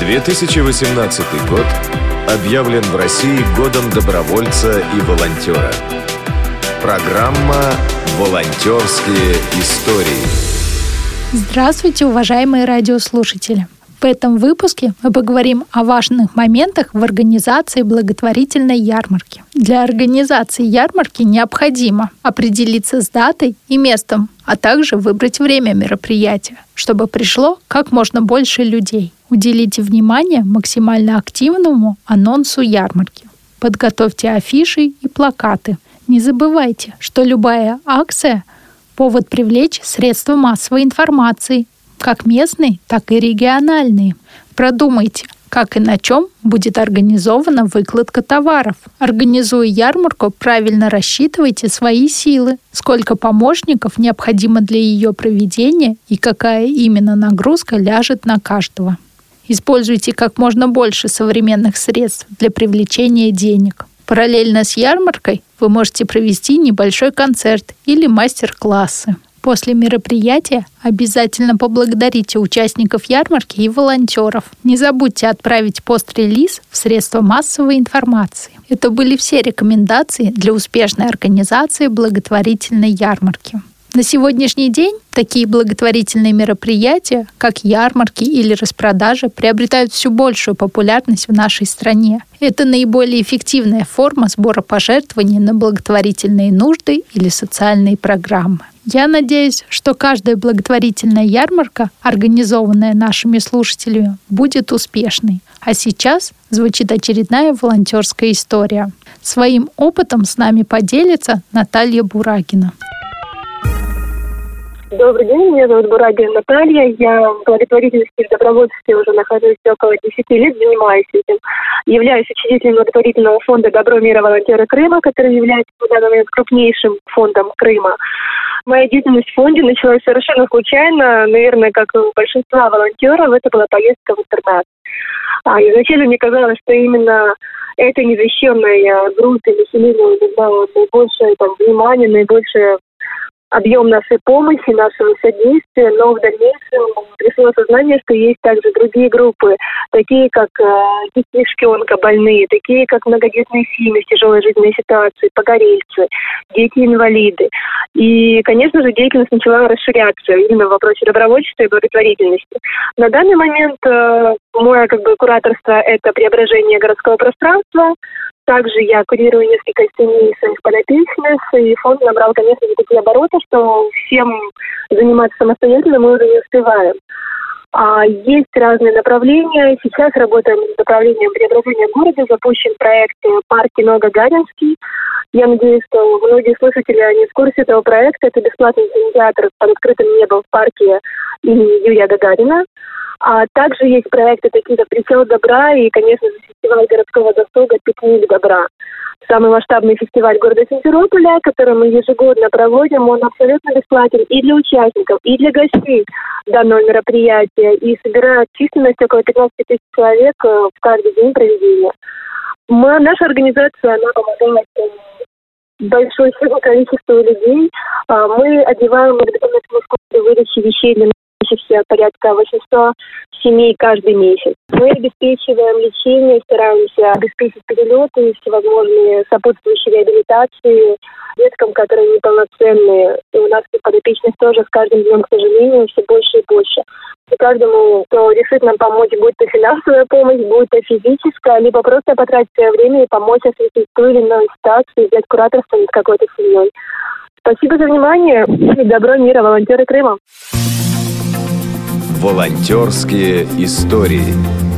2018 год объявлен в России годом добровольца и волонтера. Программа «Волонтерские истории». Здравствуйте, уважаемые радиослушатели! В этом выпуске мы поговорим о важных моментах в организации благотворительной ярмарки. Для организации ярмарки необходимо определиться с датой и местом, а также выбрать время мероприятия, чтобы пришло как можно больше людей. Уделите внимание максимально активному анонсу ярмарки. Подготовьте афиши и плакаты. Не забывайте, что любая акция – повод привлечь средства массовой информации, как местные, так и региональные. Продумайте, как и на чем будет организована выкладка товаров. Организуя ярмарку, правильно рассчитывайте свои силы, сколько помощников необходимо для ее проведения и какая именно нагрузка ляжет на каждого. Используйте как можно больше современных средств для привлечения денег. Параллельно с ярмаркой вы можете провести небольшой концерт или мастер-классы. После мероприятия обязательно поблагодарите участников ярмарки и волонтеров. Не забудьте отправить пост-релиз в средства массовой информации. Это были все рекомендации для успешной организации благотворительной ярмарки. На сегодняшний день такие благотворительные мероприятия, как ярмарки или распродажи, приобретают все большую популярность в нашей стране. Это наиболее эффективная форма сбора пожертвований на благотворительные нужды или социальные программы. Я надеюсь, что каждая благотворительная ярмарка, организованная нашими слушателями, будет успешной. А сейчас звучит очередная волонтерская история. Своим опытом с нами поделится Наталья Бурагина. Добрый день, меня зовут Бурагина Наталья. Я в благотворительности в добровольстве уже нахожусь около 10 лет, занимаюсь этим. Являюсь учредителем благотворительного фонда «Добро, мира, волонтеры Крыма», который является в данный момент крупнейшим фондом Крыма. Моя деятельность в фонде началась совершенно случайно, наверное, как у большинства волонтеров, это была поездка в интернат. А изначально мне казалось, что именно эта незащищенная группа населения нуждала наибольшее там, внимание, наибольшее объем нашей помощи, нашего содействия, но в дальнейшем пришло сознание, что есть также другие группы, такие как э, детишки онкобольные, такие как многодетные семьи в тяжелой жизненной ситуации, погорельцы, дети-инвалиды. И, конечно же, деятельность начала расширяться именно в вопросе добровольчества и благотворительности. На данный момент э, мое как бы кураторство – это преображение городского пространства, также я курирую несколько семей своих подопечных, и фонд набрал, конечно, такие обороты, что всем заниматься самостоятельно мы уже не успеваем. А, есть разные направления. Сейчас работаем с направлением преобразования города. Запущен проект «Парки Гагаринский». Я надеюсь, что многие слушатели они в курсе этого проекта. Это бесплатный кинотеатр под открытым небом в парке имени Юрия Гагарина. А также есть проекты такие, как «Присел добра» и, конечно фестиваль городского досуга «Пикник добра». Самый масштабный фестиваль города Симферополя, который мы ежегодно проводим, он абсолютно бесплатен и для участников, и для гостей данного мероприятия, и собирает численность около 15 тысяч человек э, в каждый день проведения. Мы, наша организация, она помогает э, большое количество людей. А, мы одеваем выдачи вещей для учимся порядка 800 семей каждый месяц. Мы обеспечиваем лечение, стараемся обеспечить перелеты, всевозможные сопутствующие реабилитации деткам, которые неполноценные. И у нас подопечных тоже с каждым днем, к сожалению, все больше и больше. И каждому, кто решит нам помочь, будет то финансовая помощь, будет то физическая, либо просто потратить свое время и помочь осветить ту или иную ситуацию, взять кураторство над какой-то семьей. Спасибо за внимание и добро мира, волонтеры Крыма. Волонтерские истории.